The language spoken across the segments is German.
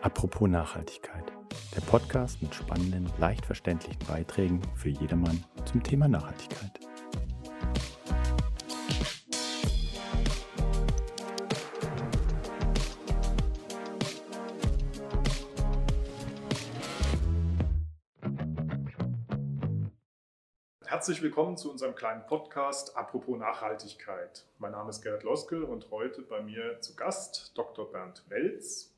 Apropos Nachhaltigkeit. Der Podcast mit spannenden, leicht verständlichen Beiträgen für jedermann zum Thema Nachhaltigkeit. Herzlich willkommen zu unserem kleinen Podcast Apropos Nachhaltigkeit. Mein Name ist Gerhard Loskel und heute bei mir zu Gast Dr. Bernd Welz,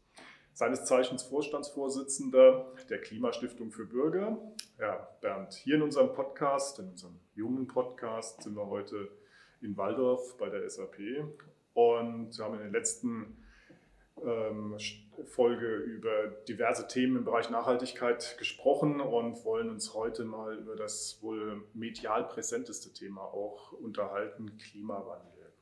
seines Zeichens Vorstandsvorsitzender der Klimastiftung für Bürger. Ja, Bernd, hier in unserem Podcast, in unserem jungen Podcast, sind wir heute in Waldorf bei der SAP und haben in den letzten ähm, Folge über diverse Themen im Bereich Nachhaltigkeit gesprochen und wollen uns heute mal über das wohl medial präsenteste Thema auch unterhalten, Klimawandel.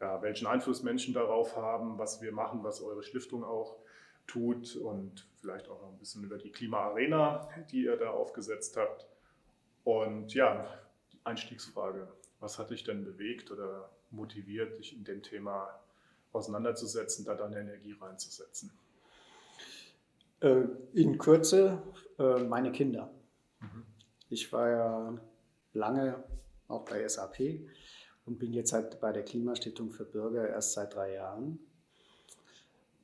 Ja, welchen Einfluss Menschen darauf haben, was wir machen, was eure Stiftung auch tut und vielleicht auch noch ein bisschen über die Klimaarena, die ihr da aufgesetzt habt. Und ja, Einstiegsfrage, was hat dich denn bewegt oder motiviert, dich in dem Thema auseinanderzusetzen, da deine Energie reinzusetzen? Äh, in Kürze äh, meine Kinder. Mhm. Ich war ja lange auch bei SAP und bin jetzt halt bei der Klimastiftung für Bürger erst seit drei Jahren.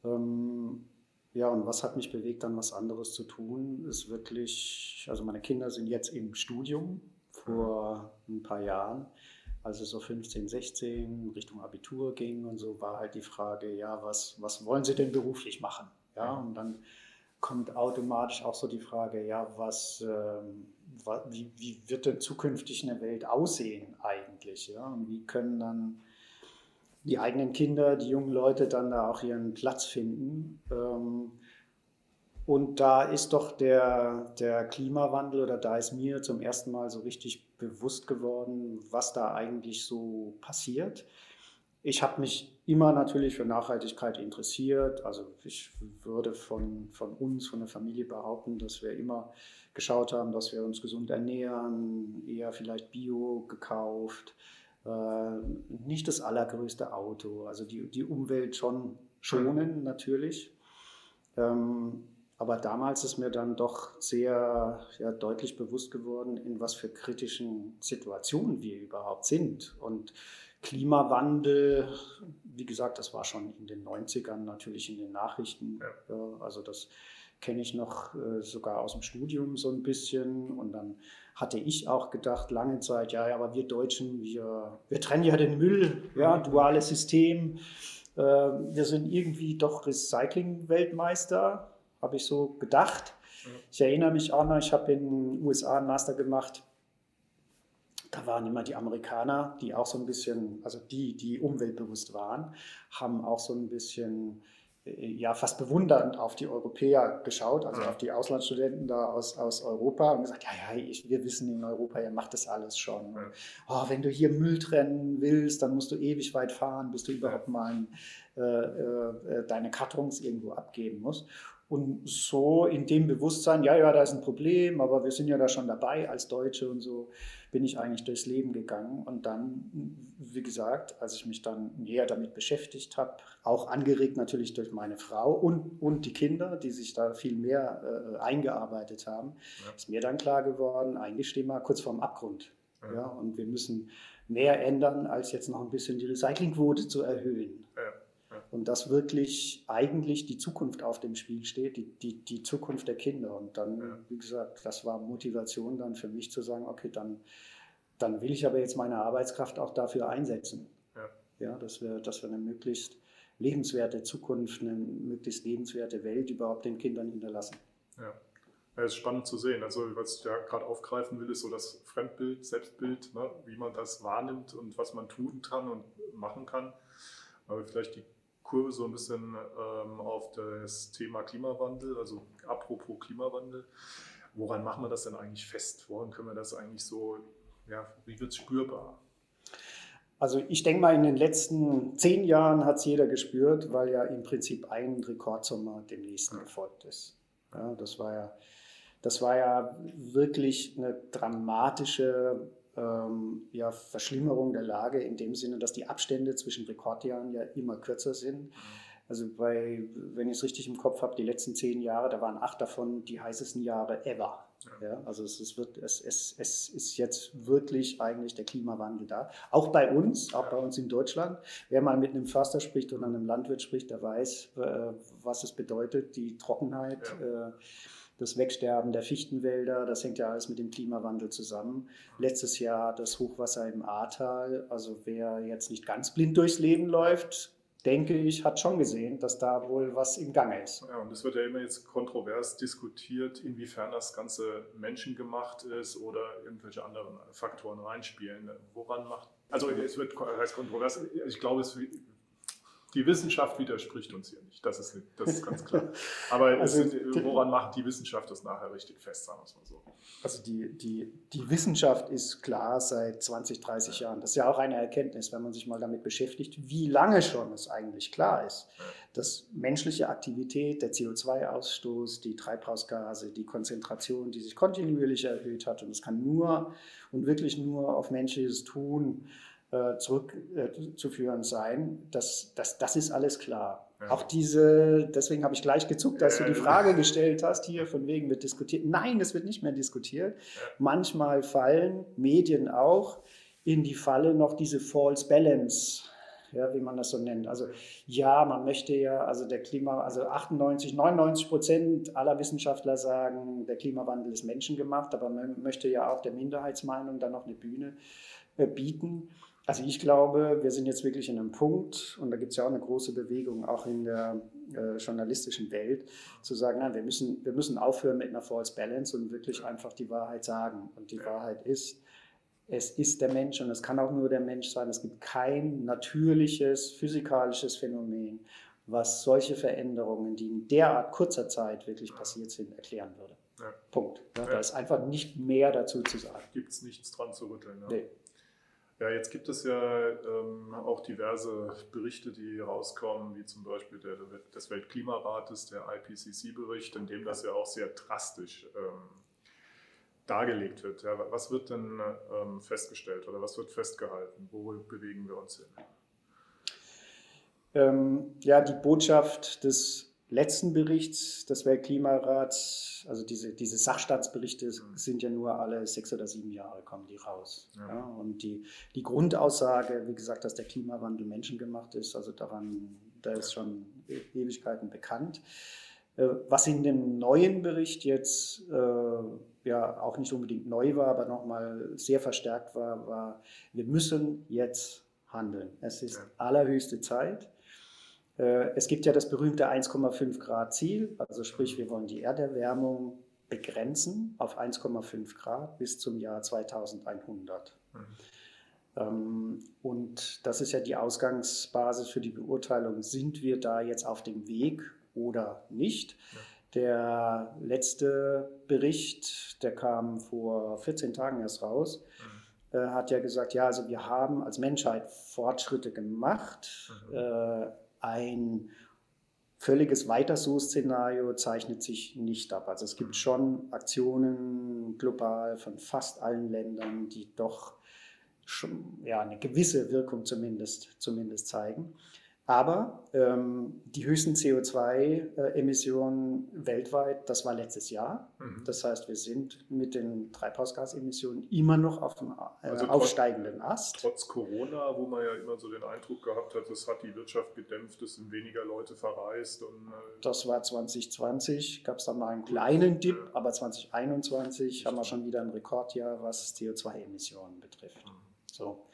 Ähm, ja, und was hat mich bewegt, dann was anderes zu tun, ist wirklich, also meine Kinder sind jetzt im Studium vor ein paar Jahren. Als es so 15, 16 Richtung Abitur ging und so, war halt die Frage, ja, was, was wollen sie denn beruflich machen? Ja, und dann kommt automatisch auch so die Frage, ja, was, ähm, wie, wie wird denn zukünftig eine Welt aussehen eigentlich? Ja? Und wie können dann die eigenen Kinder, die jungen Leute dann da auch ihren Platz finden. Ähm, und da ist doch der, der Klimawandel oder da ist mir zum ersten Mal so richtig bewusst geworden, was da eigentlich so passiert. Ich habe mich immer natürlich für Nachhaltigkeit interessiert. Also ich würde von, von uns, von der Familie behaupten, dass wir immer geschaut haben, dass wir uns gesund ernähren, eher vielleicht Bio gekauft, nicht das allergrößte Auto, also die, die Umwelt schon schonen natürlich. Ähm, aber damals ist mir dann doch sehr ja, deutlich bewusst geworden, in was für kritischen Situationen wir überhaupt sind. Und Klimawandel, wie gesagt, das war schon in den 90ern natürlich in den Nachrichten. Ja. Also das kenne ich noch äh, sogar aus dem Studium so ein bisschen. Und dann hatte ich auch gedacht, lange Zeit, ja, aber wir Deutschen, wir, wir trennen ja den Müll, ja, mhm. duales System. Äh, wir sind irgendwie doch Recycling-Weltmeister, habe ich so gedacht. Mhm. Ich erinnere mich auch noch, ich habe in den USA einen Master gemacht. Da waren immer die Amerikaner, die auch so ein bisschen, also die, die umweltbewusst waren, haben auch so ein bisschen ja fast bewundernd auf die Europäer geschaut, also auf die Auslandsstudenten da aus, aus Europa und gesagt, ja, ja, ich, wir wissen in Europa, ihr macht das alles schon. Und, oh, wenn du hier Müll trennen willst, dann musst du ewig weit fahren, bis du überhaupt mal äh, äh, deine Kartons irgendwo abgeben musst. Und so in dem Bewusstsein, ja, ja, da ist ein Problem, aber wir sind ja da schon dabei als Deutsche und so, bin ich eigentlich durchs Leben gegangen. Und dann, wie gesagt, als ich mich dann näher damit beschäftigt habe, auch angeregt natürlich durch meine Frau und, und die Kinder, die sich da viel mehr äh, eingearbeitet haben, ja. ist mir dann klar geworden, eigentlich stehen wir kurz vorm Abgrund. Ja. ja. und wir müssen mehr ändern, als jetzt noch ein bisschen die Recyclingquote zu erhöhen. Ja und dass wirklich eigentlich die Zukunft auf dem Spiel steht, die, die, die Zukunft der Kinder. Und dann, ja. wie gesagt, das war Motivation dann für mich zu sagen, okay, dann, dann will ich aber jetzt meine Arbeitskraft auch dafür einsetzen. Ja. Ja, dass, wir, dass wir eine möglichst lebenswerte Zukunft, eine möglichst lebenswerte Welt überhaupt den Kindern hinterlassen. Ja. Ja, ist spannend zu sehen. Also, was ich ja gerade aufgreifen will, ist so das Fremdbild, Selbstbild, ne? wie man das wahrnimmt und was man tun kann und machen kann. Aber vielleicht die Kurve so ein bisschen ähm, auf das Thema Klimawandel, also apropos Klimawandel. Woran machen wir das denn eigentlich fest? Woran können wir das eigentlich so, ja, wie wird es spürbar? Also ich denke mal, in den letzten zehn Jahren hat es jeder gespürt, weil ja im Prinzip ein Rekordsommer dem nächsten gefolgt ist. Ja, das, war ja, das war ja wirklich eine dramatische ähm, ja, Verschlimmerung der Lage in dem Sinne, dass die Abstände zwischen Rekordjahren ja immer kürzer sind. Also bei, wenn ich es richtig im Kopf habe, die letzten zehn Jahre, da waren acht davon die heißesten Jahre ever. Ja. ja also es ist, wird, es, es, es ist jetzt wirklich eigentlich der Klimawandel da. Auch bei uns, auch bei uns in Deutschland. Wer mal mit einem Förster spricht oder einem Landwirt spricht, der weiß, äh, was es bedeutet, die Trockenheit. Ja. Äh, das Wegsterben der Fichtenwälder, das hängt ja alles mit dem Klimawandel zusammen. Letztes Jahr das Hochwasser im Ahrtal. Also wer jetzt nicht ganz blind durchs Leben läuft, denke ich, hat schon gesehen, dass da wohl was im Gange ist. Ja, und es wird ja immer jetzt kontrovers diskutiert, inwiefern das Ganze menschengemacht ist oder irgendwelche anderen Faktoren reinspielen. Woran macht, also es wird heißt kontrovers, ich glaube, es die Wissenschaft widerspricht uns hier nicht, das ist, das ist ganz klar. Aber also, ist, woran macht die Wissenschaft das nachher richtig fest, sagen wir es mal so? Also die, die, die Wissenschaft ist klar seit 20, 30 ja. Jahren. Das ist ja auch eine Erkenntnis, wenn man sich mal damit beschäftigt, wie lange schon es eigentlich klar ist, ja. dass menschliche Aktivität, der CO2-Ausstoß, die Treibhausgase, die Konzentration, die sich kontinuierlich erhöht hat, und es kann nur und wirklich nur auf menschliches Tun äh, zurückzuführen äh, sein. Das, das, das ist alles klar. Ja. Auch diese, deswegen habe ich gleich gezuckt, dass du die Frage gestellt hast, hier von wegen wird diskutiert. Nein, es wird nicht mehr diskutiert. Ja. Manchmal fallen Medien auch in die Falle noch diese False Balance, ja, wie man das so nennt. Also ja, man möchte ja, also der Klima, also 98, 99 Prozent aller Wissenschaftler sagen, der Klimawandel ist menschengemacht, aber man möchte ja auch der Minderheitsmeinung dann noch eine Bühne äh, bieten. Also ich glaube, wir sind jetzt wirklich in einem Punkt, und da gibt es ja auch eine große Bewegung, auch in der äh, journalistischen Welt, zu sagen, nein, wir müssen, wir müssen aufhören mit einer False Balance und wirklich einfach die Wahrheit sagen. Und die Wahrheit ist, es ist der Mensch und es kann auch nur der Mensch sein. Es gibt kein natürliches, physikalisches Phänomen, was solche Veränderungen, die in derart kurzer Zeit wirklich passiert sind, erklären würde. Ja. Punkt. Ja, ja. Da ist einfach nicht mehr dazu zu sagen. Gibt es nichts dran zu rütteln. Ja. Nee. Ja, jetzt gibt es ja ähm, auch diverse Berichte, die rauskommen, wie zum Beispiel der, des Weltklimarates, der IPCC-Bericht, in dem das ja auch sehr drastisch ähm, dargelegt wird. Ja, was wird denn ähm, festgestellt oder was wird festgehalten? Wo bewegen wir uns hin? Ähm, ja, die Botschaft des letzten Bericht des Weltklimarats, also diese, diese Sachstandsberichte mhm. sind ja nur alle sechs oder sieben Jahre kommen die raus. Ja. Ja, und die, die Grundaussage, wie gesagt, dass der Klimawandel menschengemacht ist, also daran, da ist schon e-, Ewigkeiten bekannt. Äh, was in dem neuen Bericht jetzt äh, ja auch nicht unbedingt neu war, aber nochmal sehr verstärkt war, war, wir müssen jetzt handeln. Es ist ja. allerhöchste Zeit. Äh, es gibt ja das berühmte 1,5 Grad Ziel, also sprich, wir wollen die Erderwärmung begrenzen auf 1,5 Grad bis zum Jahr 2100. Mhm. Ähm, und das ist ja die Ausgangsbasis für die Beurteilung, sind wir da jetzt auf dem Weg oder nicht. Ja. Der letzte Bericht, der kam vor 14 Tagen erst raus, mhm. äh, hat ja gesagt, ja, also wir haben als Menschheit Fortschritte gemacht. Mhm. Äh, ein völliges Weiter-so-Szenario zeichnet sich nicht ab. Also es gibt schon Aktionen global von fast allen Ländern, die doch schon ja, eine gewisse Wirkung zumindest, zumindest zeigen. Aber ähm, die höchsten CO2-Emissionen weltweit, das war letztes Jahr. Mhm. Das heißt, wir sind mit den Treibhausgasemissionen immer noch auf dem äh, also aufsteigenden Ast. Trotz Corona, wo man ja immer so den Eindruck gehabt hat, das hat die Wirtschaft gedämpft, es sind weniger Leute verreist. Und, äh das war 2020, gab es dann mal einen kleinen Dip, ja. aber 2021 haben wir schon wieder ein Rekordjahr, was CO2-Emissionen betrifft. Mhm. So.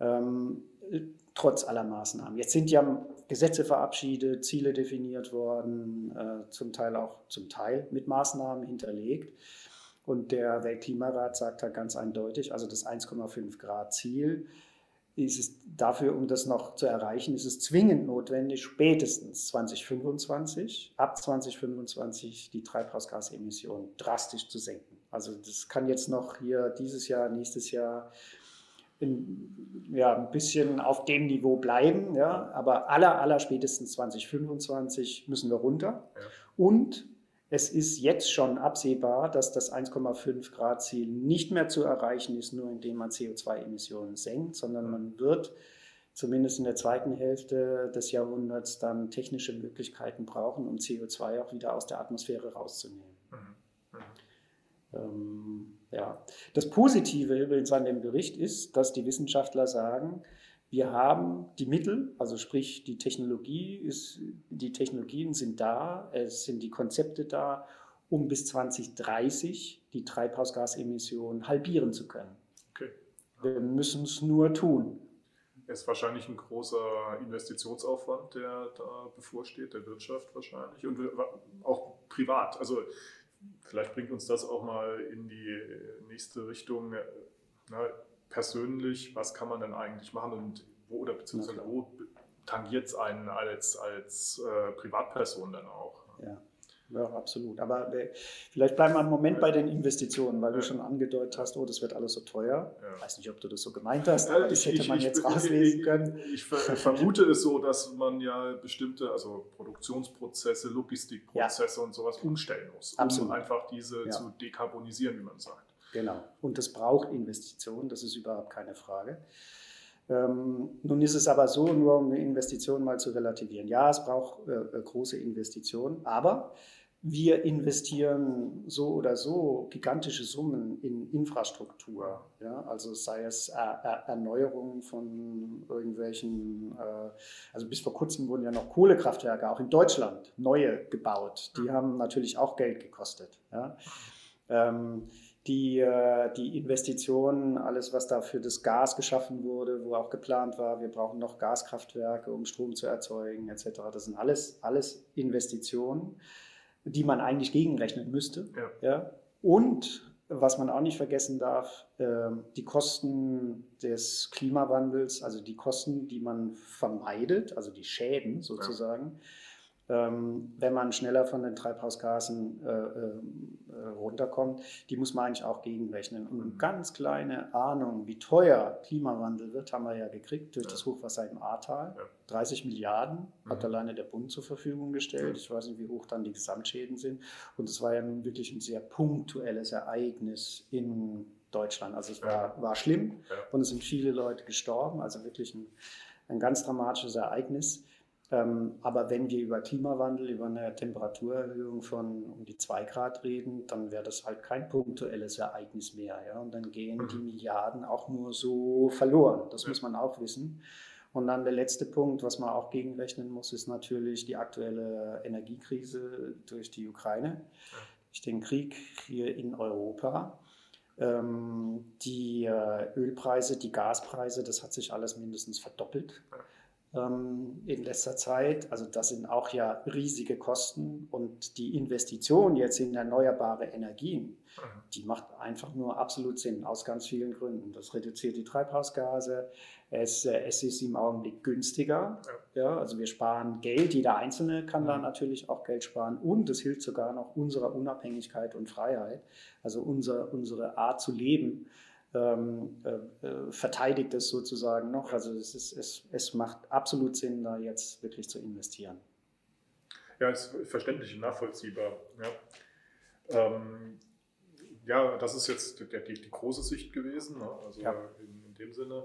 Ähm, trotz aller Maßnahmen. Jetzt sind ja Gesetze verabschiedet, Ziele definiert worden, äh, zum Teil auch zum Teil mit Maßnahmen hinterlegt. Und der Weltklimarat sagt da ganz eindeutig, also das 1,5 Grad Ziel ist es dafür, um das noch zu erreichen, ist es zwingend notwendig, spätestens 2025, ab 2025 die Treibhausgasemissionen drastisch zu senken. Also das kann jetzt noch hier dieses Jahr, nächstes Jahr in, ja, ein bisschen auf dem Niveau bleiben, ja, aber aller, aller spätestens 2025 müssen wir runter. Ja. Und es ist jetzt schon absehbar, dass das 1,5 Grad Ziel nicht mehr zu erreichen ist, nur indem man CO2-Emissionen senkt, sondern man wird zumindest in der zweiten Hälfte des Jahrhunderts dann technische Möglichkeiten brauchen, um CO2 auch wieder aus der Atmosphäre rauszunehmen. Mhm. Mhm. Ähm, ja. Das Positive übrigens an dem Bericht ist, dass die Wissenschaftler sagen, wir haben die Mittel, also sprich die Technologie ist, die Technologien sind da, es sind die Konzepte da, um bis 2030 die Treibhausgasemissionen halbieren zu können. Okay. Wir müssen es nur tun. Es ist wahrscheinlich ein großer Investitionsaufwand, der da bevorsteht, der Wirtschaft wahrscheinlich und auch privat. Also vielleicht bringt uns das auch mal in die nächste Richtung. Na, persönlich, was kann man denn eigentlich machen und wo oder beziehungsweise wo tangiert es einen als, als äh, Privatperson dann auch? Ja. Ja, absolut. Aber äh, vielleicht bleiben wir einen Moment bei den Investitionen, weil ja. du schon angedeutet hast, oh, das wird alles so teuer. Ich weiß nicht, ob du das so gemeint hast, aber das hätte man ich, jetzt rauslesen können. Ich, vermute es so, dass man ja bestimmte, also Produktionsprozesse, Logistikprozesse und sowas umstellen muss, absolut. um einfach diese zu dekarbonisieren, wie man sagt. Genau. Und das braucht Investitionen, das ist überhaupt keine Frage. Ähm, nun ist es aber so, nur um eine Investition mal zu relativieren. Ja, es braucht äh, äh, große Investitionen, aber wir investieren so oder so gigantische Summen in Infrastruktur. Ja? Also sei es er er Erneuerung von irgendwelchen, äh, also bis vor kurzem wurden ja noch Kohlekraftwerke auch in Deutschland neue gebaut. Die haben natürlich auch Geld gekostet. Ja? Ähm, die, äh, die Investitionen, alles, was da für das Gas geschaffen wurde, wo auch geplant war, wir brauchen noch Gaskraftwerke, um Strom zu erzeugen, etc. Das sind alles, alles Investitionen, die man eigentlich gegenrechnen müsste. Ja. ja. Und was man auch nicht vergessen darf, äh, die Kosten des Klimawandels, also die Kosten, die man vermeidet, also die Schäden sozusagen. Ja ähm, wenn man schneller von den Treibhausgasen äh, äh, runterkommt, die muss man eigentlich auch gegenrechnen. Und eine mhm. ganz kleine Ahnung, wie teuer Klimawandel wird, haben wir ja gekriegt durch das Hochwasser im Ahrtal. Ja. 30 Milliarden hat mhm. alleine der Bund zur Verfügung gestellt. Ich weiß nicht, wie hoch dann die Gesamtschäden sind. Und es war ja nun wirklich ein sehr punktuelles Ereignis in Deutschland. Also es war, war schlimm und es sind viele Leute gestorben. Also wirklich ein, ein ganz dramatisches Ereignis. Ähm, aber wenn wir über Klimawandel, über eine Temperaturerhöhung von um die 2 Grad reden, dann wäre das halt kein punktuelles Ereignis mehr. Ja? Und dann gehen die mhm. Milliarden auch nur so verloren. Das muss man auch wissen. Und dann der letzte Punkt, was man auch gegenrechnen muss, ist natürlich die aktuelle Energiekrise durch die Ukraine, durch den Krieg hier in Europa. Ähm, die äh, Ölpreise, die Gaspreise, das hat sich alles mindestens verdoppelt in letzter Zeit. Also das sind auch ja riesige Kosten und die Investition jetzt in erneuerbare Energien, mhm. die macht einfach nur absolut Sinn aus ganz vielen Gründen. Das reduziert die Treibhausgase, es, äh, es ist im Augenblick günstiger, ja. ja. also wir sparen Geld, jeder Einzelne kann da mhm. natürlich auch Geld sparen und es hilft sogar noch unserer Unabhängigkeit und Freiheit, also unser, unsere Art zu leben ähm, äh, äh, verteidigt es sozusagen noch. Also es, ist, es, es macht absolut Sinn, da jetzt wirklich zu investieren. Ja, ist verständlich und nachvollziehbar. Ja, ähm, ja das ist jetzt die, die, die große Sicht gewesen. Ne? Also ja. in, in dem Sinne.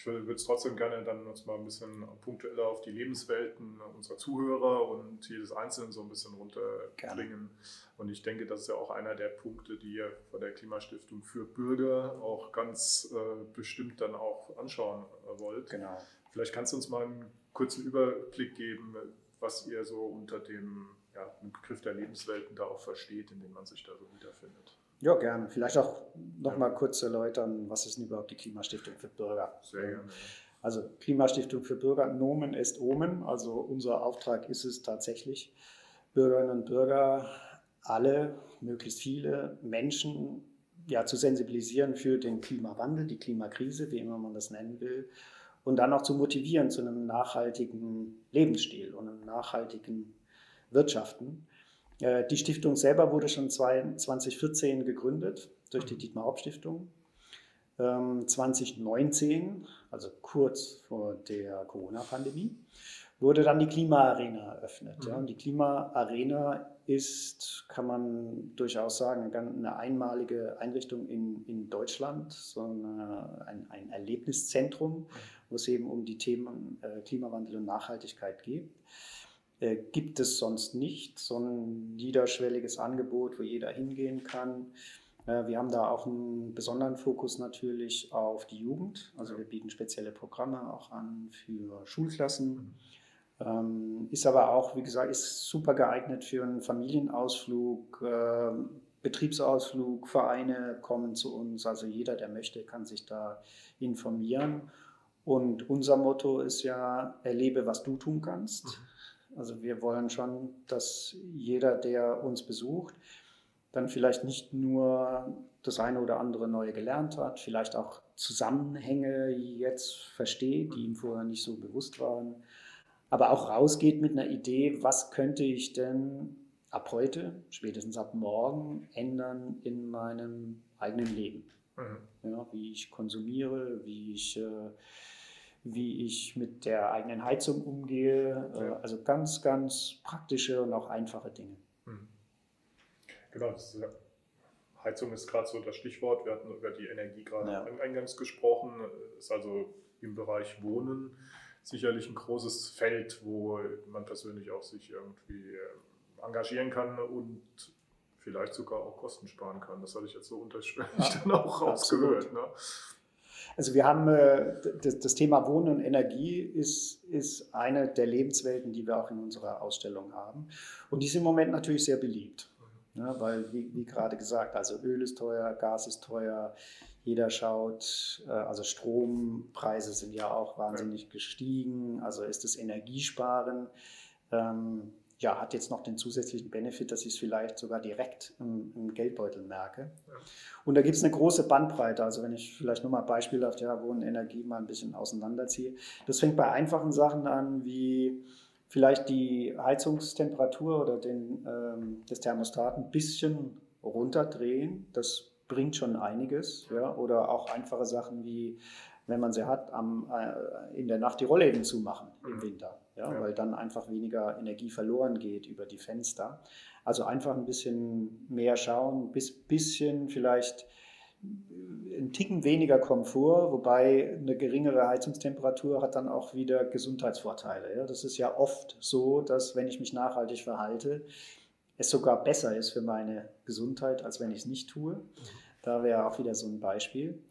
Ich würde es trotzdem gerne dann uns mal ein bisschen punktueller auf die Lebenswelten unserer Zuhörer und jedes Einzelnen so ein bisschen runterbringen. Und ich denke, das ist ja auch einer der Punkte, die ihr von der Klimastiftung für Bürger auch ganz äh, bestimmt dann auch anschauen äh, wollt. Genau. Vielleicht kannst du uns mal einen kurzen Überblick geben, was ihr so unter dem ja, Begriff der Lebenswelten da auch versteht, in dem man sich da so wiederfindet. Ja, gerne. Vielleicht auch noch mal kurz erläutern, was ist denn überhaupt die Klimastiftung für Bürger? Sehr gerne. Also Klimastiftung für Bürger, Nomen est Omen. Also unser Auftrag ist es tatsächlich, Bürgerinnen und Bürger, alle, möglichst viele Menschen ja, zu sensibilisieren für den Klimawandel, die Klimakrise, wie immer man das nennen will, und dann auch zu motivieren zu einem nachhaltigen Lebensstil und einem nachhaltigen Wirtschaften. Äh, die Stiftung selber wurde schon 2014 gegründet durch die mhm. Dietmar Haupt Stiftung. 2019, ähm, also kurz vor der Corona-Pandemie, wurde dann die Klimaarena eröffnet. Ja. Mhm. Und die Klimaarena ist, kann man durchaus sagen, eine einmalige Einrichtung in, in Deutschland, so eine, ein, ein Erlebniszentrum, wo es eben um die Themen äh, Klimawandel und Nachhaltigkeit geht. Äh, gibt es sonst nicht, so ein niederschwelliges Angebot, wo jeder hingehen kann. Äh, wir haben da auch einen besonderen Fokus natürlich auf die Jugend. Also wir bieten spezielle Programme auch an für Schulklassen. Ähm, ist aber auch, wie gesagt, ist super geeignet für einen Familienausflug, äh, Betriebsausflug, Vereine kommen zu uns. Also jeder, der möchte, kann sich da informieren. Und unser Motto ist ja, erlebe, was du tun kannst. Also wir wollen schon, dass jeder, der uns besucht, dann vielleicht nicht nur das eine oder andere Neue gelernt hat, vielleicht auch Zusammenhänge jetzt versteht, die ihm vorher nicht so bewusst waren, aber auch rausgeht mit einer Idee, was könnte ich denn ab heute, spätestens ab morgen ändern in meinem eigenen Leben. Mhm. Ja, wie ich konsumiere, wie ich äh, wie ich mit der eigenen Heizung umgehe. Äh, ja. Also ganz, ganz praktische und auch einfache Dinge. Mhm. Genau, ist, Heizung ist gerade so das Stichwort. Wir hatten über die Energie gerade ja. eingangs gesprochen. Ist also im Bereich Wohnen sicherlich ein großes Feld, wo man persönlich auch sich irgendwie äh, engagieren kann und vielleicht sogar auch Kosten sparen kann. Das hatte ich jetzt so unterschwellig ja, dann auch rausgehört. Ne? Also wir haben äh, das, Thema Wohnen und Energie ist, ist eine der Lebenswelten, die wir auch in unserer Ausstellung haben. Und die ist im Moment natürlich sehr beliebt. Ja, weil, wie, wie, gerade gesagt, also Öl ist teuer, Gas ist teuer, jeder schaut, äh, also Strompreise sind ja auch wahnsinnig gestiegen, also ist das Energiesparen. Ähm, ja, hat jetzt noch den zusätzlichen Benefit, dass ich es vielleicht sogar direkt im, im Geldbeutel merke. Ja. Und da gibt es eine große Bandbreite. Also wenn ich vielleicht nur mal beispielhaft ja, Wohnen, Energie mal ein bisschen auseinanderziehe. Das fängt bei einfachen Sachen an, wie vielleicht die Heizungstemperatur oder den, ähm, des Thermostaten ein bisschen runterdrehen. Das bringt schon einiges. Ja? Oder auch einfache Sachen wie wenn man sie hat, am, äh, in der Nacht die Rollläden zumachen im mhm. Winter, ja, ja, weil dann einfach weniger Energie verloren geht über die Fenster. Also einfach ein bisschen mehr schauen, bis bisschen vielleicht ein Ticken weniger Komfort, wobei eine geringere Heizungstemperatur hat dann auch wieder Gesundheitsvorteile. Ja. Das ist ja oft so, dass wenn ich mich nachhaltig verhalte, es sogar besser ist für meine Gesundheit, als wenn ich es nicht tue. Mhm. Da wäre auch wieder so ein Beispiel.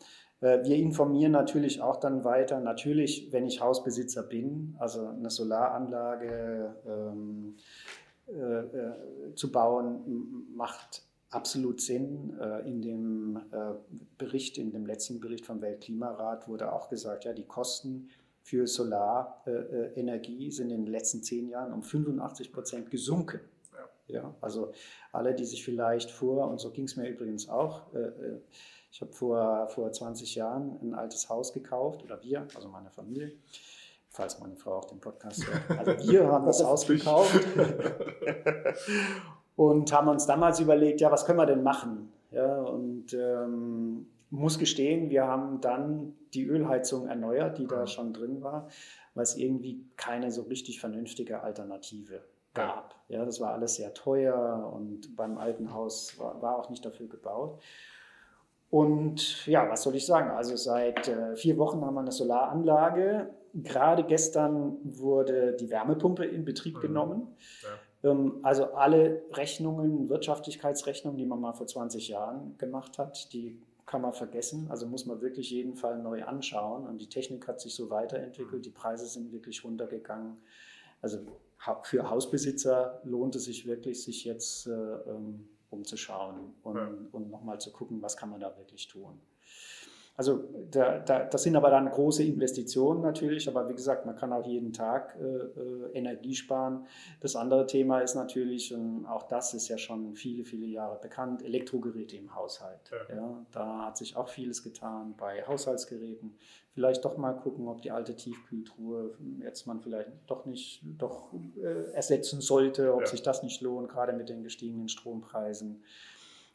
Äh, wir informieren natürlich auch dann weiter. Natürlich, wenn ich Hausbesitzer bin, also eine Solaranlage ähm, äh, äh, zu bauen, macht absolut Sinn. Äh, in dem Bericht, in dem letzten Bericht vom Weltklimarat wurde auch gesagt, ja, die Kosten für Solarenergie sind in den letzten zehn Jahren um 85 Prozent gesunken. Ja, also alle, die sich vielleicht vor, und so ging es mir übrigens auch, ich habe vor, vor 20 Jahren ein altes Haus gekauft, oder wir, also meine Familie, falls meine Frau auch den Podcast hört. Also wir haben das Haus gekauft und haben uns damals überlegt, ja, was können wir denn machen? Ja, und ähm, muss gestehen, wir haben dann die Ölheizung erneuert, die da mhm. schon drin war, weil es irgendwie keine so richtig vernünftige Alternative gab. Ja, das war alles sehr teuer und beim alten Haus war, war auch nicht dafür gebaut. Und ja, was soll ich sagen? Also seit äh, vier Wochen haben wir eine Solaranlage. Gerade gestern wurde die Wärmepumpe in Betrieb mhm. genommen. Ja. Ähm, also alle Rechnungen, Wirtschaftlichkeitsrechnungen, die man mal vor 20 Jahren gemacht hat, die kann man vergessen. Also muss man wirklich jeden Fall neu anschauen. Und die Technik hat sich so weiterentwickelt. Mhm. Die Preise sind wirklich runtergegangen. Also für Hausbesitzer lohnt es sich wirklich, sich jetzt äh, ähm, umzuschauen und, ja. und nochmal zu gucken, was kann man da wirklich tun. Also da, da, das sind aber dann große Investitionen natürlich, aber wie gesagt, man kann auch jeden Tag äh, äh, Energie sparen. Das andere Thema ist natürlich, und auch das ist ja schon viele, viele Jahre bekannt, Elektrogeräte im Haushalt. Ja. ja da hat sich auch vieles getan bei Haushaltsgeräten. Vielleicht doch mal gucken, ob die alte Tiefkühltruhe jetzt man vielleicht doch nicht doch äh, ersetzen sollte, ob ja. sich das nicht lohnt, gerade mit den gestiegenen Strompreisen.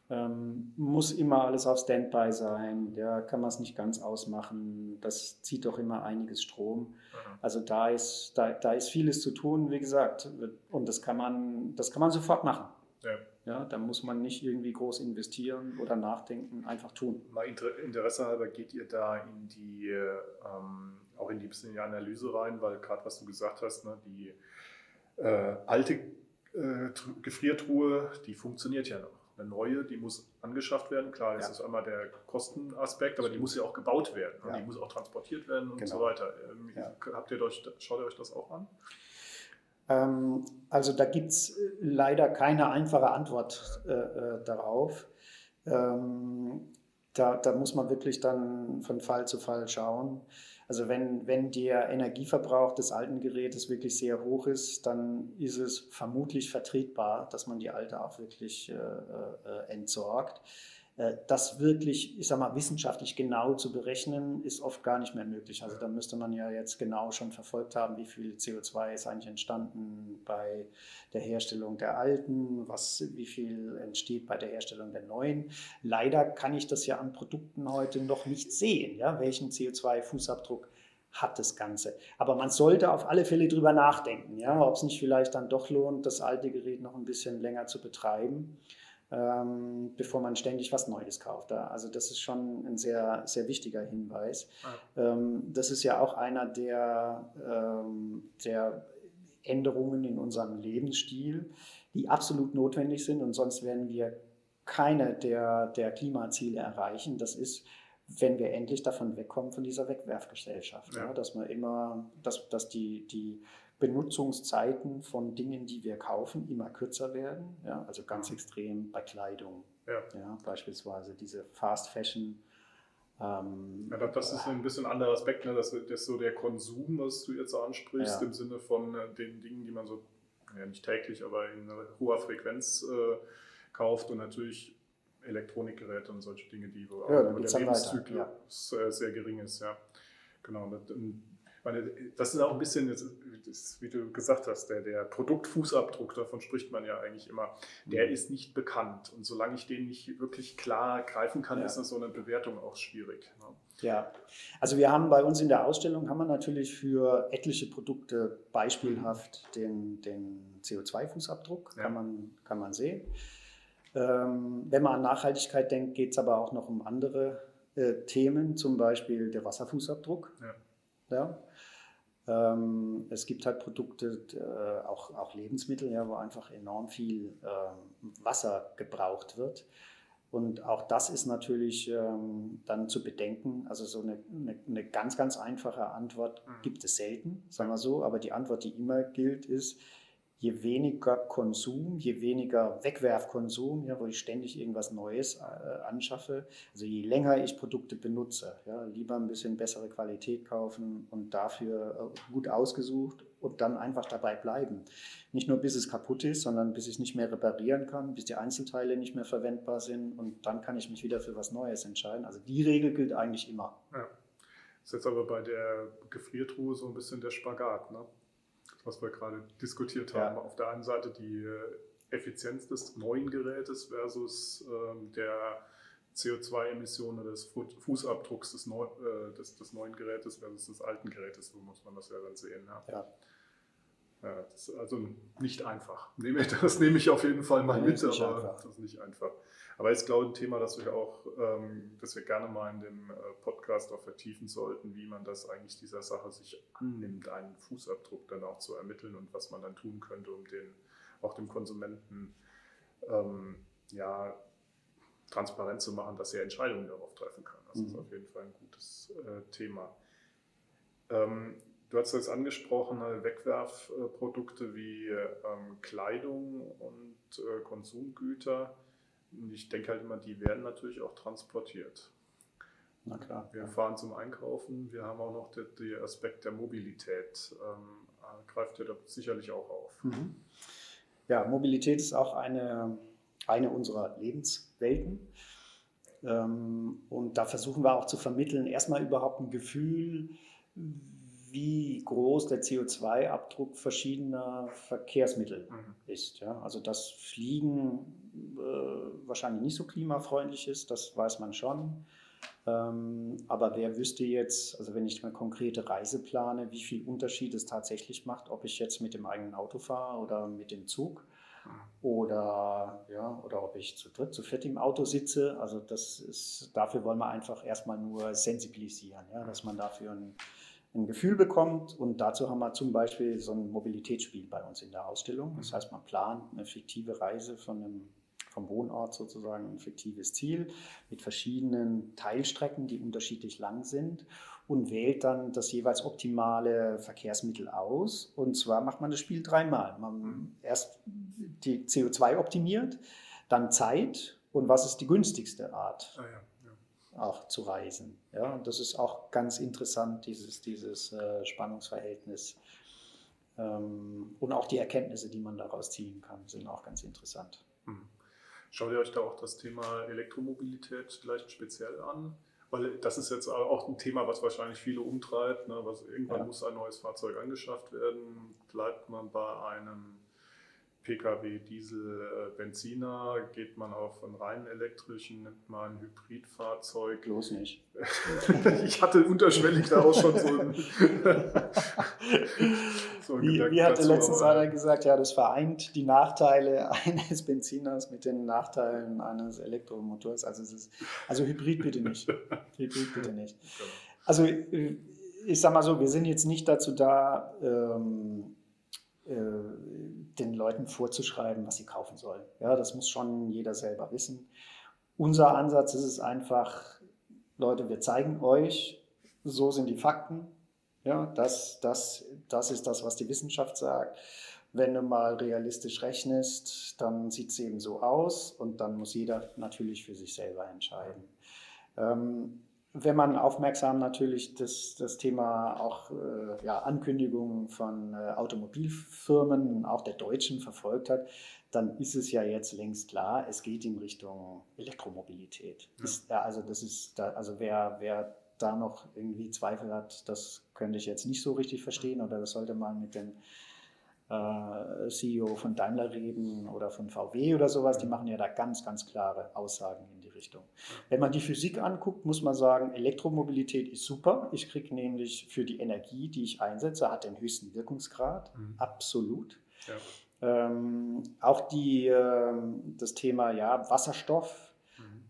Ähm, muss immer alles auf Standby sein, ja, kann man es nicht ganz ausmachen. Das zieht doch immer einiges Strom. Also da ist, da, da ist vieles zu tun, wie gesagt. Und das kann man, das kann man sofort machen. Ja. ja. da muss man nicht irgendwie groß investieren oder nachdenken, einfach tun. Mal Interesse halber geht ihr da in die, ähm, auch in die bisschen in die Analyse rein, weil gerade was du gesagt hast, ne, die äh, alte äh, Gefriertruhe, die funktioniert ja noch. Eine neue, die muss angeschafft werden. Klar, das ja. ist einmal der Kostenaspekt, aber die muss ja auch gebaut werden. Ja. Die muss auch transportiert werden und genau. so weiter. Ähm. Habt ihr euch, schaut ihr euch das auch an? Ähm, also da gibt es äh, leider keine einfache Antwort äh, äh, darauf. Ähm, da, da, muss man wirklich dann von Fall zu Fall schauen. Also wenn, wenn der Energieverbrauch des alten Gerätes wirklich sehr hoch ist, dann ist es vermutlich vertretbar, dass man die alte auch wirklich äh, äh, entsorgt. Äh, das wirklich, ich sag mal, wissenschaftlich genau zu berechnen, ist oft gar nicht mehr möglich. Also da müsste man ja jetzt genau schon verfolgt haben, wie viel CO2 ist eigentlich entstanden bei der Herstellung der alten, was, wie viel entsteht bei der Herstellung der neuen. Leider kann ich das ja an Produkten heute noch nicht sehen, ja, welchen CO2-Fußabdruck hat das Ganze. Aber man sollte auf alle Fälle drüber nachdenken, ja, ob es nicht vielleicht dann doch lohnt, das alte Gerät noch ein bisschen länger zu betreiben ähm, bevor man ständig was Neues kauft. Also das ist schon ein sehr, sehr wichtiger Hinweis. Ja. Ähm, das ist ja auch einer der, ähm, der Änderungen in unserem Lebensstil, die absolut notwendig sind und sonst werden wir keine der, der Klimaziele erreichen. Das ist, wenn wir endlich davon wegkommen, von dieser Wegwerfgesellschaft. Ja. Ja, dass man immer, dass, dass die, die Benutzungszeiten von Dingen, die wir kaufen, immer kürzer werden. Ja, also ganz extrem bei Kleidung. Ja. ja beispielsweise diese Fast Fashion. Ähm, ja, das ist ein bisschen ein anderer Aspekt, ne? das, ist so der Konsum, was du jetzt ansprichst, ja. im Sinne von äh, den Dingen, die man so, ja nicht täglich, aber in hoher Frequenz äh, kauft und natürlich Elektronikgeräte und solche Dinge, die wo ja, der Lebenszyklus ja. sehr gering ist. Ja. Genau, meine, das ist auch ein bisschen, das, wie du gesagt hast, der, der Produktfußabdruck, davon spricht man ja eigentlich immer, der mhm. ist nicht bekannt. Und solange ich den nicht wirklich klar greifen kann, ja. ist das so eine Bewertung auch schwierig. Ne? Ja, also wir haben bei uns in der Ausstellung, haben wir natürlich für etliche Produkte beispielhaft den, den CO2-Fußabdruck, ja. kann, man, kann man sehen. Ähm, wenn man an Nachhaltigkeit denkt, geht es aber auch noch um andere äh, Themen, zum Beispiel der Wasserfußabdruck. Ja. Ja. Ähm, es gibt halt Produkte, äh, auch, auch Lebensmittel, ja, wo einfach enorm viel ähm, Wasser gebraucht wird. Und auch das ist natürlich ähm, dann zu bedenken. Also so eine, eine, eine ganz, ganz einfache Antwort mhm. gibt es selten, sagen wir so. Aber die Antwort, die immer gilt, ist, je weniger Konsum, je weniger Wegwerfkonsum, ja, wo ich ständig irgendwas Neues äh, anschaffe, also je länger ich Produkte benutze, ja, lieber ein bisschen bessere Qualität kaufen und dafür äh, gut ausgesucht und dann einfach dabei bleiben. Nicht nur bis es kaputt ist, sondern bis ich es nicht mehr reparieren kann, bis die Einzelteile nicht mehr verwendbar sind und dann kann ich mich wieder für was Neues entscheiden. Also die Regel gilt eigentlich immer. Ja. Das ist jetzt aber bei der Gefriertruhe so ein bisschen der Spagat, ne? Was wir gerade diskutiert haben. Ja. Auf der einen Seite die äh, Effizienz des neuen Gerätes versus ähm, der CO2-Emissionen des Fußabdrucks des, Neu äh, des, des, neuen Gerätes versus des alten Gerätes. So muss man das ja dann sehen. Ja. ja. ja das ist also nicht einfach. Das nehme ich auf jeden Fall mal mit, aber das ist nicht einfach. Aber ist, glaube ich, ein Thema, das wir auch, ähm, das wir gerne mal in dem äh, Podcast auch vertiefen sollten, wie man das eigentlich dieser Sache sich annimmt, einen Fußabdruck dann auch zu ermitteln und was man dann tun könnte, um den auch dem Konsumenten ähm, ja, transparent zu machen, dass er Entscheidungen darauf treffen kann. Das mhm. ist auf jeden Fall ein gutes äh, Thema. Ähm, du hast jetzt angesprochen, Wegwerfprodukte wie ähm, Kleidung und äh, Konsumgüter ich denke halt immer, die werden natürlich auch transportiert. Na klar. Wir fahren zum Einkaufen, wir haben auch noch den Aspekt der Mobilität. Ähm, greift ja da sicherlich auch auf. Mhm. Ja, Mobilität ist auch eine, eine unserer Lebenswelten. Ähm, und da versuchen wir auch zu vermitteln, erstmal überhaupt ein Gefühl, wie groß der CO2-Abdruck verschiedener Verkehrsmittel mhm. ist. Ja? Also dass Fliegen äh, wahrscheinlich nicht so klimafreundlich ist, das weiß man schon. Ähm, aber wer wüsste jetzt, also wenn ich eine konkrete Reise plane, wie viel Unterschied es tatsächlich macht, ob ich jetzt mit dem eigenen Auto fahre oder mit dem Zug. oder, ja, oder ob ich zu dritt, zu viert im Auto sitze. Also das ist, dafür wollen wir einfach erstmal nur sensibilisieren, ja, dass man dafür ein, ein Gefühl bekommt. Und dazu haben wir zum Beispiel so ein Mobilitätsspiel bei uns in der Ausstellung. Das heißt, man plant eine fiktive Reise von einem vom Wohnort sozusagen ein fiktives Ziel mit verschiedenen Teilstrecken, die unterschiedlich lang sind und wählt dann das jeweils optimale Verkehrsmittel aus. Und zwar macht man das Spiel dreimal. Man erst die CO2 optimiert, dann Zeit und was ist die günstigste Art. Ah, ja auch zu reisen. Ja, und das ist auch ganz interessant, dieses, dieses äh, Spannungsverhältnis. Ähm, und auch die Erkenntnisse, die man daraus ziehen kann, sind auch ganz interessant. Mhm. Schaut ihr euch da auch das Thema Elektromobilität vielleicht speziell an? Weil das ist jetzt auch ein Thema, was wahrscheinlich viele umtreibt. Ne? Was, irgendwann ja. muss ein neues Fahrzeug angeschafft werden. Bleibt man bei einem Pkw, Diesel, äh, Benziner, geht man auf einen rein elektrischen, nimmt man ein Hybridfahrzeug. Bloß nicht. ich hatte unterschwellig da auch schon so ein so Wie, wie hatte dazu, letztens einer gesagt, ja, das vereint die Nachteile eines Benziners mit den Nachteilen eines Elektromotors. Also, ist, also Hybrid bitte nicht. Hybrid bitte nicht. Genau. Also äh, ich sag mal so, wir sind jetzt nicht dazu da, ähm, äh, den Leuten vorzuschreiben, was sie kaufen sollen. Ja, das muss schon jeder selber wissen. Unser Ansatz ist es einfach, Leute, wir zeigen euch, so sind die Fakten. Ja, das, das, das ist das, was die Wissenschaft sagt. Wenn du mal realistisch rechnest, dann sieht es eben so aus und dann muss jeder natürlich für sich selber entscheiden. Ähm, wenn man aufmerksam natürlich das, das Thema auch äh, ja, Ankündigungen von äh, Automobilfirmen, auch der Deutschen verfolgt hat, dann ist es ja jetzt längst klar, es geht in Richtung Elektromobilität. Ja. Ist, also das ist da, also wer, wer da noch irgendwie Zweifel hat, das könnte ich jetzt nicht so richtig verstehen oder das sollte man mit den äh, CEO von Daimler reden oder von VW oder sowas, die machen ja da ganz, ganz klare Aussagen Richtung. Wenn man die Physik anguckt, muss man sagen, Elektromobilität ist super. Ich kriege nämlich für die Energie, die ich einsetze, hat den höchsten Wirkungsgrad, mhm. absolut. Ja. Ähm, auch die, äh, das Thema ja, Wasserstoff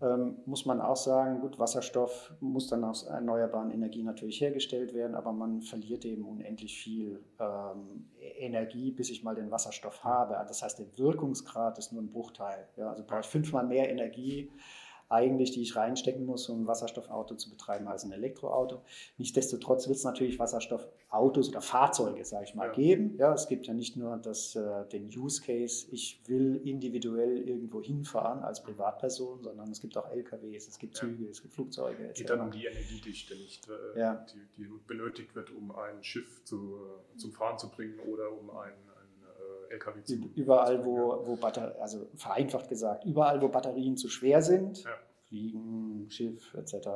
ähm, muss man auch sagen, gut, Wasserstoff muss dann aus erneuerbaren Energien natürlich hergestellt werden, aber man verliert eben unendlich viel ähm, Energie, bis ich mal den Wasserstoff habe. Das heißt, der Wirkungsgrad ist nur ein Bruchteil. Ja, also brauche ich fünfmal mehr Energie eigentlich, die ich reinstecken muss, um ein Wasserstoffauto zu betreiben, als ein Elektroauto. Nichtsdestotrotz wird es natürlich Wasserstoffautos oder Fahrzeuge, sage ich mal, ja. geben. Ja, es gibt ja nicht nur das, äh, den Use Case, ich will individuell irgendwo hinfahren als Privatperson, sondern es gibt auch LKWs, es gibt Züge, ja. es gibt Flugzeuge. Es geht dann um die Energiedichte nicht, äh, ja. die, die, benötigt wird, um ein Schiff zu, äh, zum Fahren zu bringen oder um ein LKW zu Überall, wo, wo Batter also vereinfacht gesagt, überall, wo Batterien zu schwer sind, ja. Fliegen, Schiff etc.,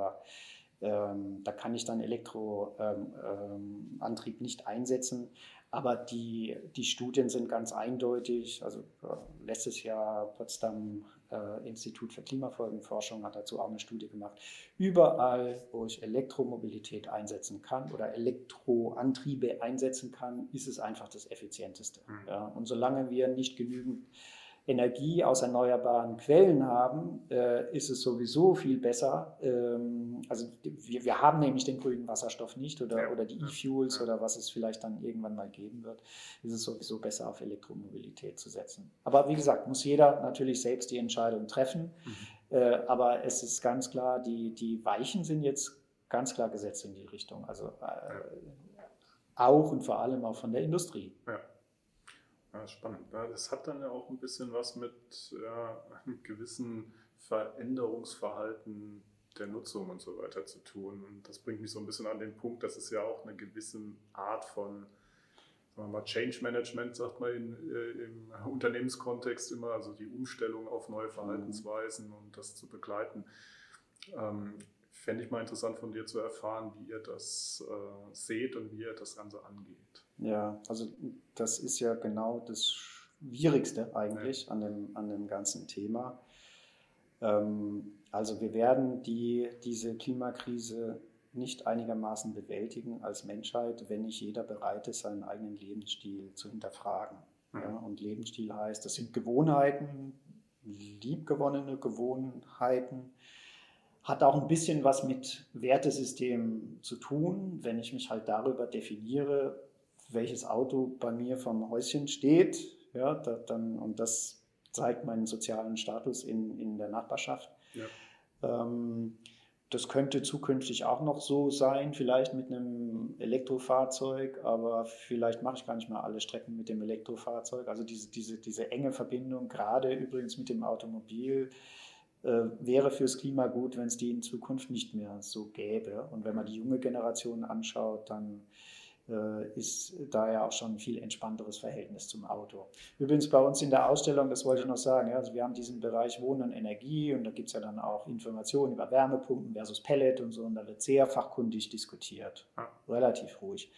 ähm, da kann ich dann Elektroantrieb ähm, ähm, nicht einsetzen. Aber die, die Studien sind ganz eindeutig. Also äh, letztes Jahr Potsdam äh, Institut für Klimafolgenforschung hat dazu auch eine Studie gemacht. Überall, wo ich Elektromobilität einsetzen kann oder Elektroantriebe einsetzen kann, ist es einfach das Effizienteste. Mhm. Ja, und solange wir nicht genügend Energie aus erneuerbaren Quellen haben, äh, ist es sowieso viel besser. Ähm, also wir, wir haben nämlich den grünen Wasserstoff nicht oder, ja. oder die E-Fuels oder was es vielleicht dann irgendwann mal geben wird, ist es sowieso besser auf Elektromobilität zu setzen. Aber wie gesagt, muss jeder natürlich selbst die Entscheidung treffen. Mhm. Äh, aber es ist ganz klar, die, die Weichen sind jetzt ganz klar gesetzt in die Richtung. Also äh, auch und vor allem auch von der Industrie. Ja. Ja, spannend. Das hat dann ja auch ein bisschen was mit ja, einem gewissen Veränderungsverhalten der Nutzung und so weiter zu tun. Und das bringt mich so ein bisschen an den Punkt, dass es ja auch eine gewisse Art von sagen wir mal, Change Management, sagt man in, äh, im Unternehmenskontext immer, also die Umstellung auf neue Verhaltensweisen mhm. und das zu begleiten. Ähm, Fände ich mal interessant von dir zu erfahren, wie ihr das äh, seht und wie ihr das Ganze angeht. Ja, also das ist ja genau das Schwierigste eigentlich ja. an, dem, an dem ganzen Thema. Ähm, also wir werden die, diese Klimakrise nicht einigermaßen bewältigen als Menschheit, wenn nicht jeder bereit ist, seinen eigenen Lebensstil zu hinterfragen. Ja. ja. und Lebensstil heißt, das sind Gewohnheiten, liebgewonnene Gewohnheiten. Hat auch ein bisschen was mit Wertesystemen zu tun, wenn ich mich halt darüber definiere, welches Auto bei mir vom Häuschen steht. Ja, da, dann, und das zeigt meinen sozialen Status in, in der Nachbarschaft. Ja. Ähm, das könnte zukünftig auch noch so sein, vielleicht mit einem Elektrofahrzeug, aber vielleicht mache ich gar nicht mehr alle Strecken mit dem Elektrofahrzeug. Also diese, diese, diese enge Verbindung, gerade übrigens mit dem Automobil, wäre fürs Klima gut, wenn es die in Zukunft nicht mehr so gäbe. Und wenn man die junge Generation anschaut, dann äh, ist da ja auch schon ein viel entspannteres Verhältnis zum Auto. Übrigens bei uns in der Ausstellung, das wollte ich noch sagen, ja, also wir haben diesen Bereich Wohnen und Energie und da gibt es ja dann auch Informationen über Wärmepumpen versus Pellet und so und da wird sehr fachkundig diskutiert, relativ ruhig.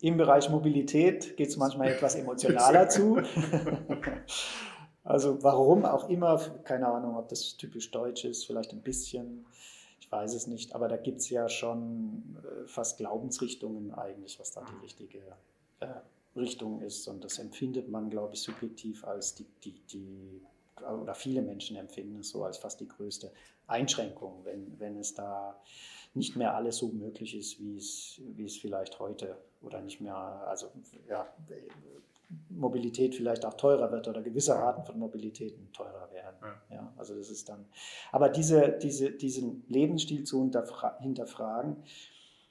Im Bereich Mobilität geht es manchmal etwas emotionaler zu. also warum auch immer, keine Ahnung, ob das typisch deutsch ist, vielleicht ein bisschen weiß es nicht, aber da gibt es ja schon äh, fast Glaubensrichtungen eigentlich, was da die richtige äh, Richtung ist. Und das empfindet man, glaube ich, subjektiv als die, die, die, oder viele Menschen empfinden es so als fast die größte Einschränkung, wenn, wenn es da nicht mehr alles so möglich ist, wie es, wie es vielleicht heute oder nicht mehr, also ja, Mobilität vielleicht auch teurer wird oder gewisse Arten von Mobilitäten teurer werden. Ja. ja. also das ist dann. Aber diese, diese, diesen Lebensstil zu hinterfragen,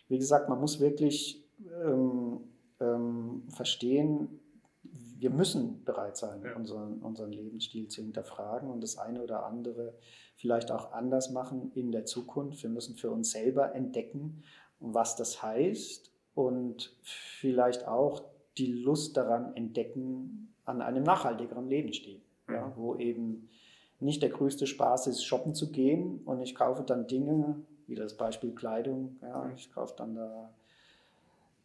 wie gesagt, man muss wirklich ähm, ähm, verstehen, wir müssen bereit sein, ja. unseren, unseren Lebensstil zu hinterfragen und das eine oder andere vielleicht auch anders machen in der Zukunft. Wir müssen für uns selber entdecken, was das heißt und vielleicht auch die Lust daran entdecken an einem nachhaltigeren Lebensstil, ja, mhm. wo eben nicht der größte Spaß ist, shoppen zu gehen und ich kaufe dann Dinge, wie das Beispiel Kleidung, ja, mhm. ich kaufe dann da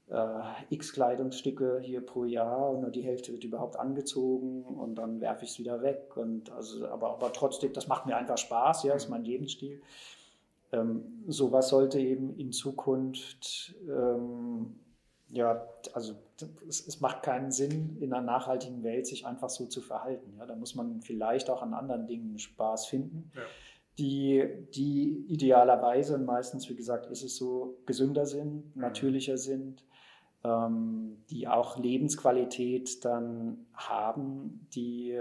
äh, x Kleidungsstücke hier pro Jahr und nur die Hälfte wird überhaupt angezogen und dann werfe ich es wieder weg. Und also, aber, aber trotzdem, das macht mir einfach Spaß, ja, ist mhm. mein Lebensstil. Ähm, sowas sollte eben in Zukunft ähm, ja, also es, es, macht keinen Sinn, in einer nachhaltigen Welt sich einfach so zu verhalten. Ja, da muss man vielleicht auch an anderen Dingen Spaß finden, ja. die, die idealerweise, und meistens, wie gesagt, ist es so, gesünder sind, mhm. natürlicher sind, ähm, die auch Lebensqualität dann haben, die,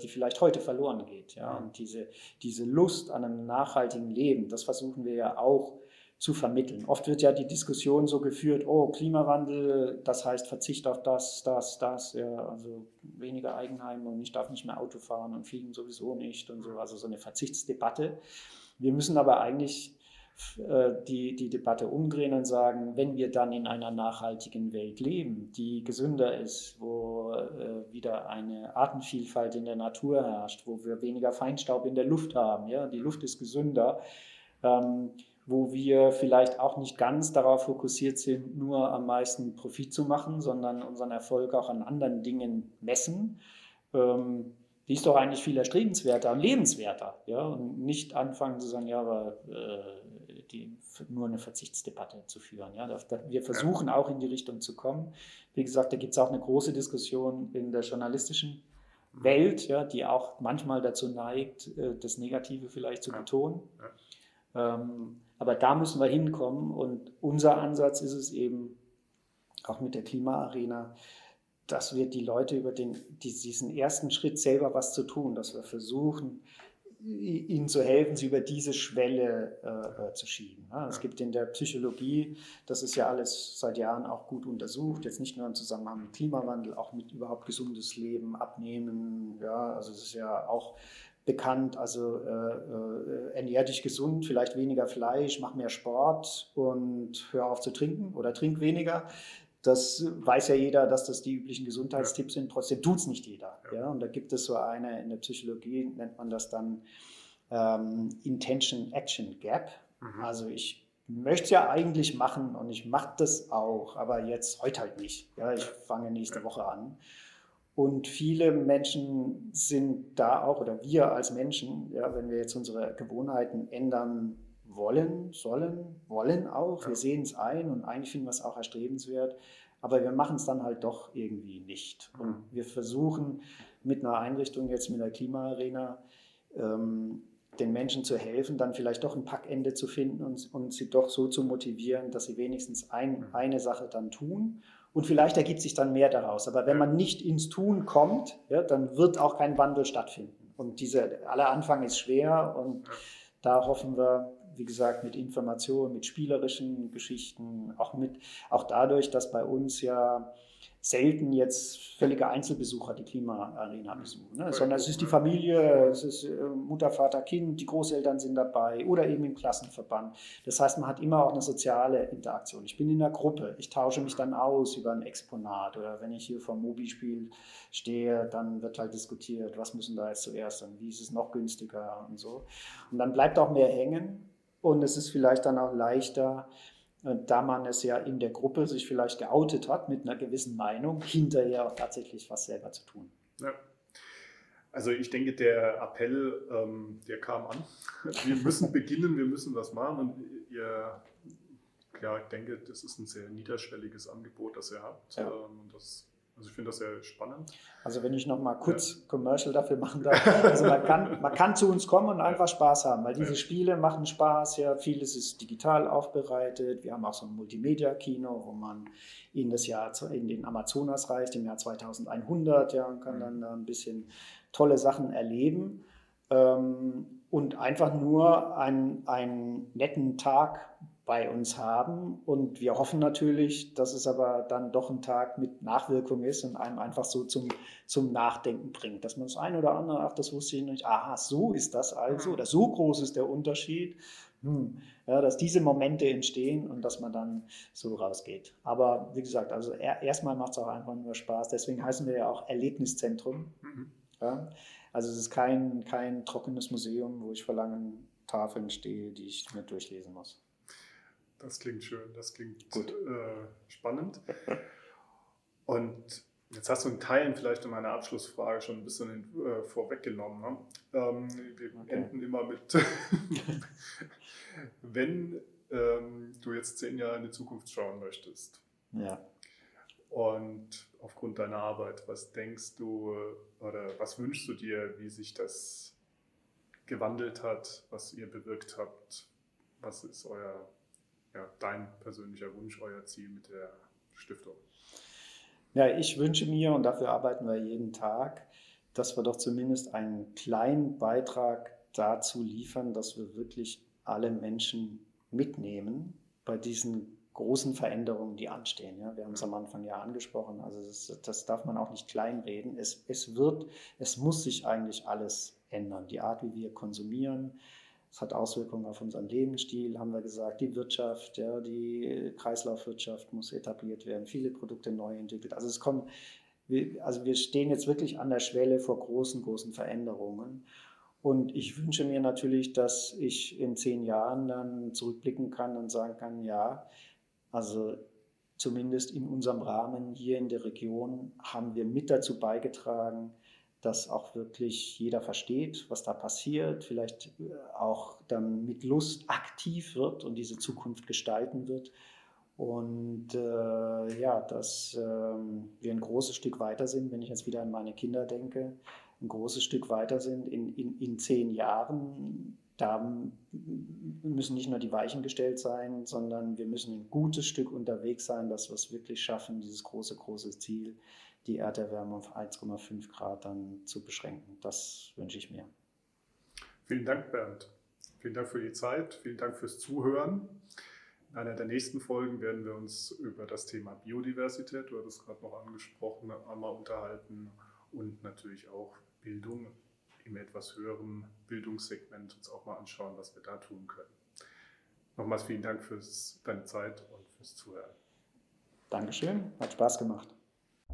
die vielleicht heute verloren geht. Ja? Mhm. Und diese, diese Lust an einem nachhaltigen Leben, das versuchen wir ja auch zu vermitteln. Oft wird ja die Diskussion so geführt, oh, Klimawandel, das heißt Verzicht auf das, das, das, ja, also weniger Eigenheime und ich darf nicht mehr Auto fahren und fliegen sowieso nicht und so, also so eine Verzichtsdebatte. Wir müssen aber eigentlich äh, die, die Debatte umdrehen und sagen, wenn wir dann in einer nachhaltigen Welt leben, die gesünder ist, wo äh, wieder eine Artenvielfalt in der Natur herrscht, wo wir weniger Feinstaub in der Luft haben, ja, die Luft ist gesünder, ähm, wo wir vielleicht auch nicht ganz darauf fokussiert sind, nur am meisten Profit zu machen, sondern unseren Erfolg auch an anderen Dingen messen. Ähm, die ist doch eigentlich viel erstrebenswerter und lebenswerter. Ja? Und nicht anfangen zu sagen, ja, aber äh, die, nur eine Verzichtsdebatte zu führen. Ja? wir versuchen auch in die Richtung zu kommen. Wie gesagt, da gibt es auch eine große Diskussion in der journalistischen Welt, ja, die auch manchmal dazu neigt, äh, das Negative vielleicht zu betonen. Ähm, aber da müssen wir hinkommen und unser Ansatz ist es eben, auch mit der Klimaarena, dass wir die Leute über den, diesen ersten Schritt selber was zu tun, dass wir versuchen, ihnen zu helfen, sie über diese Schwelle äh, äh, zu schieben. Ja, es gibt in der Psychologie, das ist ja alles seit Jahren auch gut untersucht, jetzt nicht nur im Zusammenhang mit Klimawandel, auch mit überhaupt gesundes Leben, Abnehmen. Ja, also es ist ja auch bekannt. Also äh, äh, ernähr dich gesund, vielleicht weniger Fleisch, mach mehr Sport und hör auf zu trinken oder trink weniger. Das weiß ja jeder, dass das die üblichen Gesundheitstipps sind. Trotzdem tut es nicht jeder. Ja. ja. Und da gibt es so eine, in der Psychologie nennt man das dann ähm, Intention-Action Gap. Mhm. Also ich möchte es ja eigentlich machen und ich mache das auch, aber jetzt heute halt nicht. Ja, ich fange nächste Woche an. Und viele Menschen sind da auch, oder wir als Menschen, ja, wenn wir jetzt unsere Gewohnheiten ändern wollen, sollen, wollen auch, wir sehen es ein und eigentlich finden wir es auch erstrebenswert, aber wir machen es dann halt doch irgendwie nicht. Und Mhm. wir versuchen mit einer Einrichtung jetzt mit der Klimaarena ähm, den Menschen zu helfen, dann vielleicht doch ein Packende zu finden und, und sie doch so zu motivieren, dass sie wenigstens ein, Mhm. eine Sache dann tun. Und vielleicht ergibt sich dann mehr daraus. Aber wenn man nicht ins Tun kommt, ja, dann wird auch kein Wandel stattfinden. Und dieser aller Anfang ist schwer und da hoffen wir, wie gesagt, mit Informationen, mit spielerischen Geschichten, auch mit, auch dadurch, dass bei uns ja selten jetzt völlige Einzelbesucher die Klimaarena besuchen, ne? Sondern es ist die. Familie, es ist äh, Mutter, Vater, Kind, die Großeltern sind dabei oder eben im Klassenverband. Das heißt, man hat immer auch eine soziale Interaktion. Ich bin in einer Gruppe, ich tausche mich dann aus über ein Exponat oder wenn ich hier vom Mobi-Spiel stehe, dann wird halt diskutiert, was müssen da jetzt zuerst und wie ist es noch günstiger und so. Und dann bleibt auch mehr hängen und es ist vielleicht dann auch leichter, da man es ja in der Gruppe sich vielleicht geoutet hat mit einer gewissen Meinung, hinterher auch tatsächlich was selber zu tun. Ja. Also ich denke, der Appell, ähm, der kam an. Wir müssen beginnen, wir müssen was machen. Und ihr, ja, ich denke, das ist ein sehr niederschwelliges Angebot, das ihr habt. Ja. Ähm, und das, also ich finde das sehr spannend. Also wenn ich noch mal kurz Commercial dafür machen darf. Also man kann, man kann zu uns kommen und einfach Spaß haben, weil diese Ja. Spiele machen Spaß. Ja, vieles ist digital aufbereitet. Wir haben auch so ein Multimedia-Kino, wo man in das Jahr, in den Amazonas reist, im Jahr 2100, ja, und kann Mhm. dann da ein bisschen tolle Sachen erleben. Ähm, und einfach nur einen, einen netten Tag bei uns haben. Und wir hoffen natürlich, dass es aber dann doch ein Tag mit Nachwirkung ist und einem einfach so zum, zum Nachdenken bringt. Dass man das ein oder andere, ach, das wusste ich nicht, aha, so ist das also, Mhm. oder so groß ist der Unterschied. Hm. Ja, dass diese Momente entstehen und dass man dann so rausgeht. Aber wie gesagt, also er, erstmal macht es auch einfach nur Spaß. Deswegen heißen wir ja auch Erlebniszentrum. Mhm. Ja? Also es ist kein, kein trockenes Museum, wo ich vor langen Tafeln stehe, die ich mir durchlesen muss. Das klingt schön, das klingt Gut. Äh, spannend. Und jetzt hast du in Teilen vielleicht in meiner Abschlussfrage schon ein bisschen äh, vorweggenommen. Ne? Ähm, wir Okay. enden immer mit, wenn ähm, du jetzt zehn Jahre in die Zukunft schauen möchtest Ja. und aufgrund deiner Arbeit, was denkst du äh, oder was wünschst du dir, wie sich das gewandelt hat, was ihr bewirkt habt? Was ist euer, ja, dein persönlicher Wunsch, euer Ziel mit der Stiftung? Ja, ich wünsche mir, und dafür arbeiten wir jeden Tag, dass wir doch zumindest einen kleinen Beitrag dazu liefern, dass wir wirklich alle Menschen mitnehmen bei diesen großen Veränderungen, die anstehen. Ja, wir haben es am Anfang ja angesprochen, also das, das darf man auch nicht kleinreden. Es, es wird, es muss sich eigentlich alles ändern. Die Art, wie wir konsumieren, es hat Auswirkungen auf unseren Lebensstil, haben wir gesagt. Die Wirtschaft, ja, die Kreislaufwirtschaft muss etabliert werden, viele Produkte neu entwickelt. Also es kommen, also wir stehen jetzt wirklich an der Schwelle vor großen, großen Veränderungen. Und ich wünsche mir natürlich, dass ich in zehn Jahren dann zurückblicken kann und sagen kann, ja, also zumindest in unserem Rahmen hier in der Region haben wir mit dazu beigetragen, dass auch wirklich jeder versteht, was da passiert, vielleicht äh, auch dann mit Lust aktiv wird und diese Zukunft gestalten wird. Und äh, ja, dass ähm, wir ein großes Stück weiter sind, wenn ich jetzt wieder an meine Kinder denke, ein großes Stück weiter sind in, in, in zehn Jahren. Da müssen nicht nur die Weichen gestellt sein, sondern wir müssen ein gutes Stück unterwegs sein, dass wir es wirklich schaffen, dieses große, große Ziel, die Erderwärmung auf 1,5 Grad dann zu beschränken. Das wünsche ich mir. Vielen Dank, Bernd. Vielen Dank für die Zeit. Vielen Dank fürs Zuhören. In einer der nächsten Folgen werden wir uns über das Thema Biodiversität, du hattest gerade noch angesprochen, einmal unterhalten und natürlich auch Bildung im etwas höheren Bildungssegment uns auch mal anschauen, was wir da tun können. Nochmals vielen Dank für deine Zeit und fürs Zuhören. Dankeschön, hat Spaß gemacht.